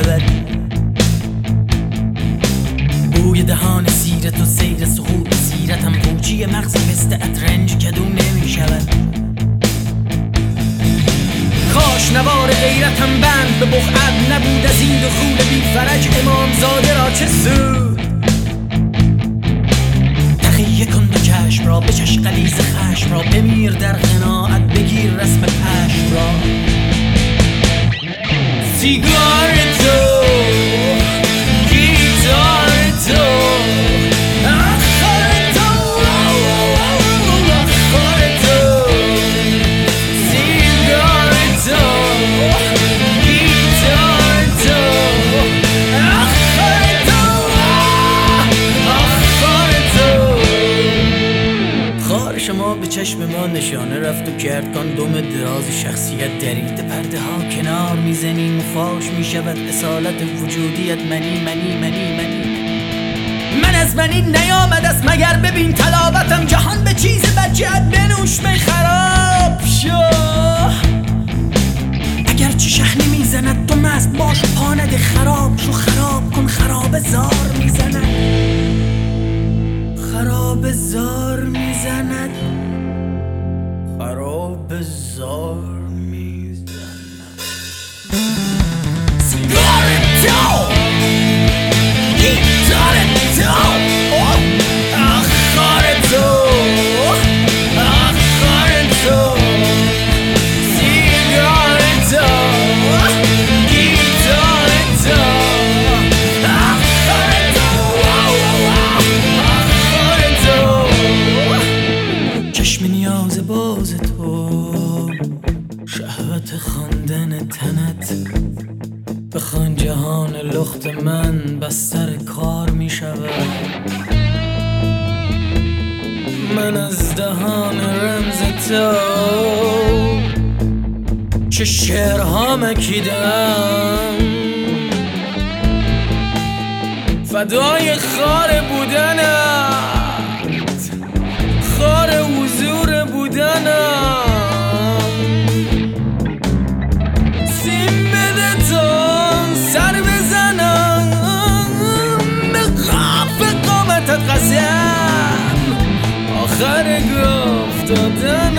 شود بوی دهان سیرت و سیر سیرت هم قوچی مغز پستت اترنج کدو نمی شود خاش نوار غیرتم بند به بخعب نبود از این دخول بی فرج. امامزاده را چه سود؟ تخیه کن دو چشم را بچش قلیز خشم را. بمیر در قناعت بگیر رسم پشم را. سیگار شما به چشم ما نشانه رفت و کرد کان دم دراز شخصیت درید. پرده ها کنار می‌زنیم و فاش می‌شود اصالت وجودیت. منی منی منی منی. من از منی نیامد است مگر ببین تلاوتم. جهان به چیز بچهت بنوش می خراب شو. اگر چه شهنی می‌زند تو مست باش پا نده خراب شو. خراب کن خراب زار می‌زند. خراب زار می‌زند خراب زار. خواندن تنت. بخوان جهان لخت من بستر کار می شود. من از دهان رمز تو چه شعرها مکیدم. فدای خار آخر گفت دادن